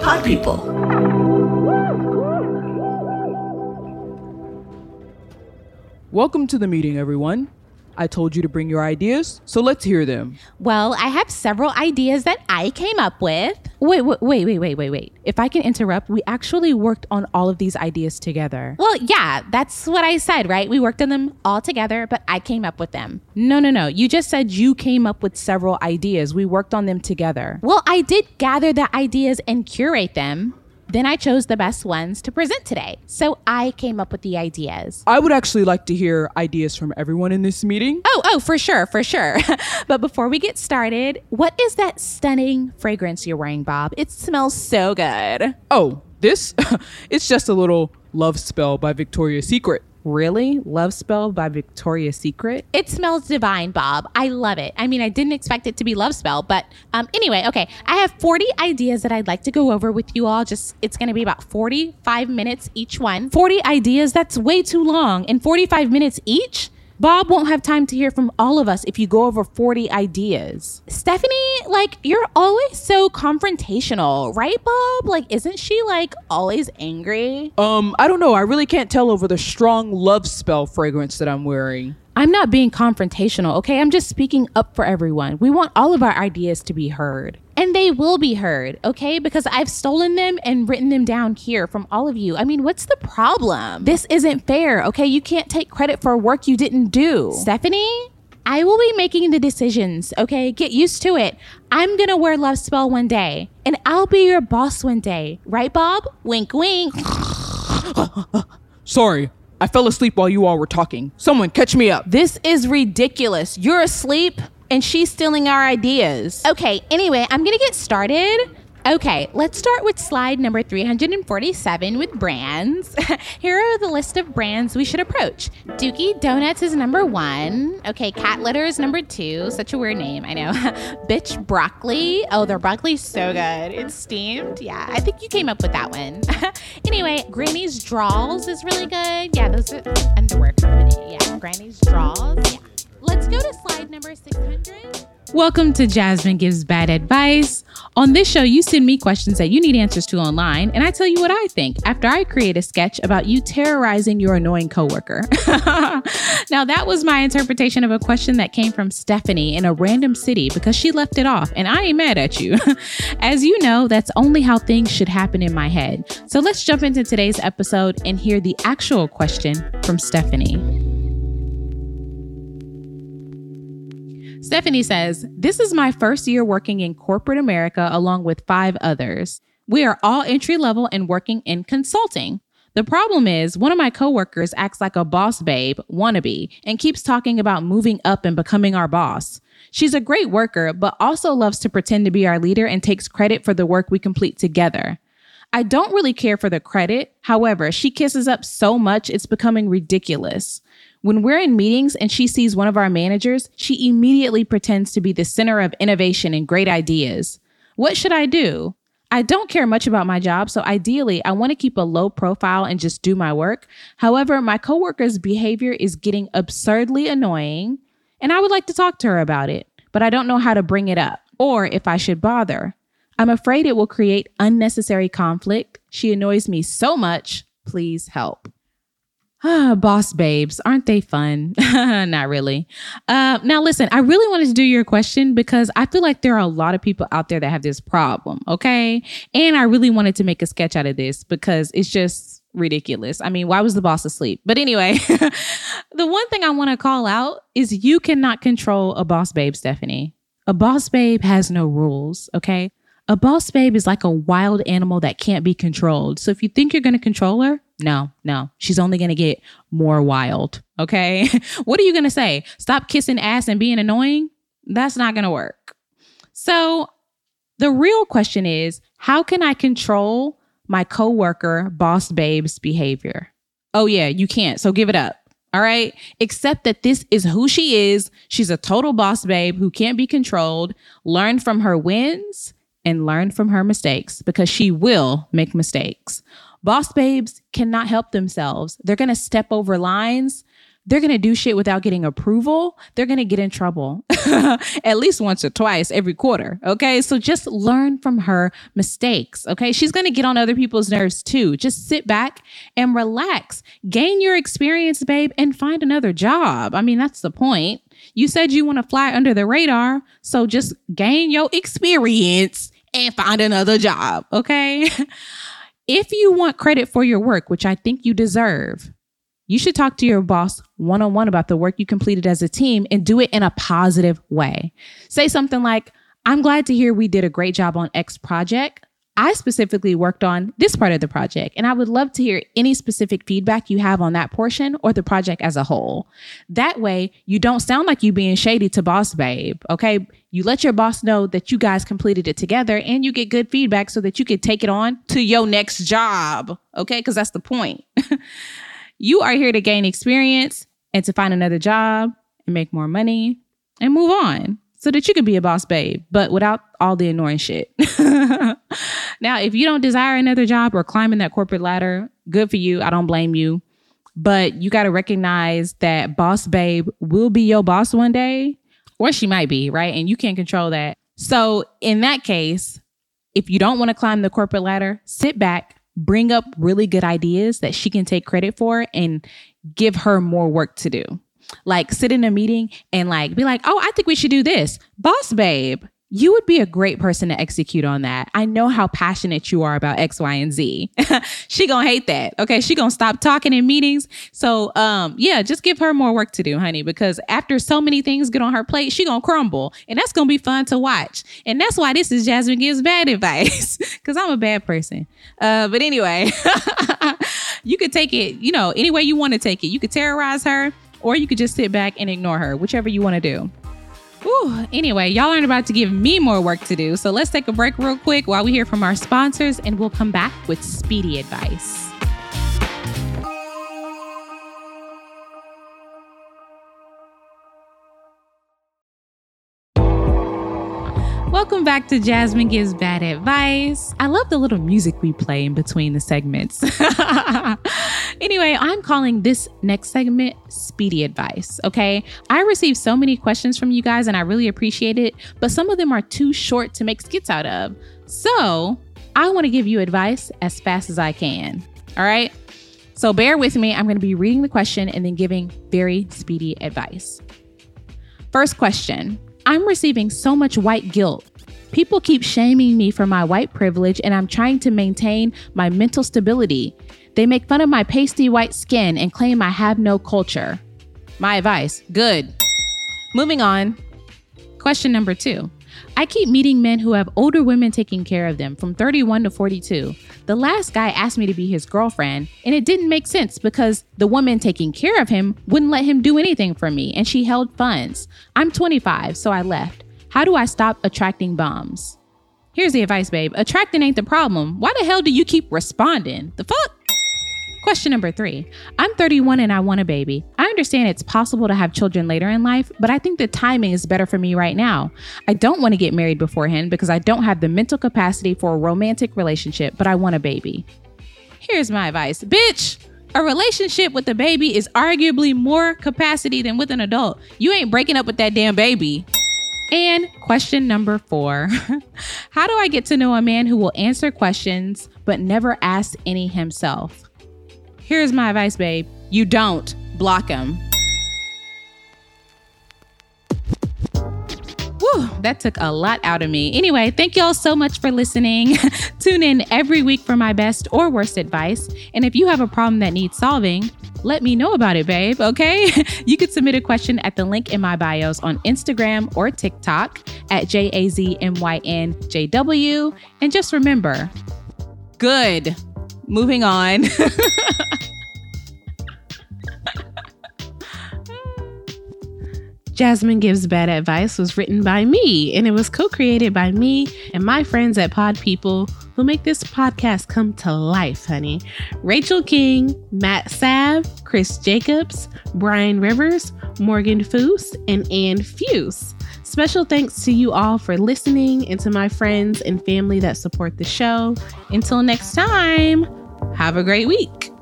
Pod People. Welcome to the meeting, everyone. I told you to bring your ideas, so let's hear them. Well, I have several ideas that I came up with. Wait, wait, wait, wait, wait, wait, wait. If I can interrupt, we actually worked on all of these ideas together. Well, yeah, that's what I said, right? We worked on them all together, but I came up with them. No, no, no. You just said you came up with several ideas. We worked on them together. Well, I did gather the ideas and curate them. Then I chose the best ones to present today. So I came up with the ideas. I would actually like to hear ideas from everyone in this meeting. Oh, oh, for sure, for sure. but before we get started, what is that stunning fragrance you're wearing, Bob? It smells so good. Oh, this? it's just a little love spell by Victoria's Secret. Really? Love Spell by Victoria's Secret? It smells divine, Bob. I love it. I mean, I didn't expect it to be Love Spell, but um, anyway, okay. I have 40 ideas that I'd like to go over with you all. Just, it's going to be about 45 minutes each one. 40 ideas? That's way too long. In 45 minutes each? Bob won't have time to hear from all of us if you go over 40 ideas. Stephanie, like, you're always so confrontational, right, Bob? Like, isn't she, like, always angry? Um, I don't know. I really can't tell over the strong love spell fragrance that I'm wearing. I'm not being confrontational, okay? I'm just speaking up for everyone. We want all of our ideas to be heard. And they will be heard, okay? Because I've stolen them and written them down here from all of you. I mean, what's the problem? This isn't fair, okay? You can't take credit for work you didn't do. Stephanie, I will be making the decisions, okay? Get used to it. I'm gonna wear Love Spell one day, and I'll be your boss one day. Right, Bob? Wink, wink. Sorry, I fell asleep while you all were talking. Someone catch me up. This is ridiculous. You're asleep and she's stealing our ideas. Okay, anyway, I'm gonna get started. Okay, let's start with slide number 347 with brands. Here are the list of brands we should approach. Dookie Donuts is number one. Okay, Cat Litter is number two. Such a weird name, I know. Bitch Broccoli. Oh, their broccoli's so good. It's steamed. Yeah, I think you came up with that one. anyway, Granny's Draws is really good. Yeah, those are underwear company. Yeah, Granny's Draws. Yeah. Let's go to slide number 600. Welcome to Jazmyn Gives Bad Advice. On this show, you send me questions that you need answers to online, and I tell you what I think after I create a sketch about you terrorizing your annoying coworker. now, that was my interpretation of a question that came from Stephanie in a random city because she left it off, and I ain't mad at you. As you know, that's only how things should happen in my head. So let's jump into today's episode and hear the actual question from Stephanie. Stephanie says, This is my first year working in corporate America along with five others. We are all entry level and working in consulting. The problem is, one of my coworkers acts like a boss babe wannabe and keeps talking about moving up and becoming our boss. She's a great worker, but also loves to pretend to be our leader and takes credit for the work we complete together. I don't really care for the credit. However, she kisses up so much, it's becoming ridiculous. When we're in meetings and she sees one of our managers, she immediately pretends to be the center of innovation and great ideas. What should I do? I don't care much about my job, so ideally, I want to keep a low profile and just do my work. However, my coworker's behavior is getting absurdly annoying, and I would like to talk to her about it, but I don't know how to bring it up or if I should bother. I'm afraid it will create unnecessary conflict. She annoys me so much. Please help. Ah, boss babes, aren't they fun? Not really. Uh, now, listen, I really wanted to do your question because I feel like there are a lot of people out there that have this problem, okay? And I really wanted to make a sketch out of this because it's just ridiculous. I mean, why was the boss asleep? But anyway, the one thing I want to call out is you cannot control a boss babe, Stephanie. A boss babe has no rules, okay? A boss babe is like a wild animal that can't be controlled. So if you think you're going to control her, no, no. She's only going to get more wild. Okay. what are you going to say? Stop kissing ass and being annoying? That's not going to work. So the real question is how can I control my coworker, boss babe's behavior? Oh, yeah, you can't. So give it up. All right. Except that this is who she is. She's a total boss babe who can't be controlled. Learn from her wins and learn from her mistakes because she will make mistakes. Boss babes cannot help themselves. They're going to step over lines, they're going to do shit without getting approval, they're going to get in trouble at least once or twice every quarter. Okay. So just learn from her mistakes. Okay. She's going to get on other people's nerves too. Just sit back and relax, gain your experience, babe, and find another job. I mean, that's the point. You said you want to fly under the radar. So just gain your experience and find another job. Okay. if you want credit for your work, which I think you deserve, you should talk to your boss one on one about the work you completed as a team and do it in a positive way. Say something like, I'm glad to hear we did a great job on X project. I specifically worked on this part of the project, and I would love to hear any specific feedback you have on that portion or the project as a whole. That way, you don't sound like you being shady to boss babe, okay? You let your boss know that you guys completed it together and you get good feedback so that you can take it on to your next job, okay? Because that's the point. You are here to gain experience and to find another job and make more money and move on so that you can be a boss babe, but without all the annoying shit. now, if you don't desire another job or climbing that corporate ladder, good for you. I don't blame you. But you got to recognize that boss babe will be your boss one day, or she might be, right? And you can't control that. So, in that case, if you don't want to climb the corporate ladder, sit back, bring up really good ideas that she can take credit for and give her more work to do. Like sit in a meeting and like be like, "Oh, I think we should do this." Boss babe, you would be a great person to execute on that. I know how passionate you are about X, Y, and Z. she gonna hate that. Okay, she gonna stop talking in meetings. So, um, yeah, just give her more work to do, honey, because after so many things get on her plate, she gonna crumble, and that's gonna be fun to watch. And that's why this is Jazmyn gives bad advice, because I'm a bad person. Uh, but anyway, you could take it, you know, any way you want to take it. You could terrorize her, or you could just sit back and ignore her, whichever you want to do. Whew. Anyway, y'all aren't about to give me more work to do. So let's take a break real quick while we hear from our sponsors, and we'll come back with speedy advice. Welcome back to Jazmyn Gives Bad Advice. I love the little music we play in between the segments. anyway, I'm calling this next segment Speedy Advice. Okay. I received so many questions from you guys and I really appreciate it, but some of them are too short to make skits out of. So I want to give you advice as fast as I can. All right. So bear with me. I'm going to be reading the question and then giving very speedy advice. First question I'm receiving so much white guilt. People keep shaming me for my white privilege, and I'm trying to maintain my mental stability. They make fun of my pasty white skin and claim I have no culture. My advice good. Moving on. Question number two I keep meeting men who have older women taking care of them from 31 to 42. The last guy asked me to be his girlfriend, and it didn't make sense because the woman taking care of him wouldn't let him do anything for me, and she held funds. I'm 25, so I left. How do I stop attracting bums? Here's the advice, babe. Attracting ain't the problem. Why the hell do you keep responding? The fuck? Question number three I'm 31 and I want a baby. I understand it's possible to have children later in life, but I think the timing is better for me right now. I don't want to get married beforehand because I don't have the mental capacity for a romantic relationship, but I want a baby. Here's my advice Bitch, a relationship with a baby is arguably more capacity than with an adult. You ain't breaking up with that damn baby. And question number four How do I get to know a man who will answer questions but never ask any himself? Here's my advice, babe. You don't block him. Whew, that took a lot out of me. Anyway, thank y'all so much for listening. Tune in every week for my best or worst advice. And if you have a problem that needs solving, let me know about it, babe, okay? you could submit a question at the link in my bios on Instagram or TikTok at J A Z M Y N J W. And just remember, good. Moving on. Jazmyn Gives Bad Advice was written by me and it was co created by me and my friends at Pod People who make this podcast come to life, honey. Rachel King, Matt Sav, Chris Jacobs, Brian Rivers, Morgan Foose, and Ann Fuse. Special thanks to you all for listening and to my friends and family that support the show. Until next time, have a great week.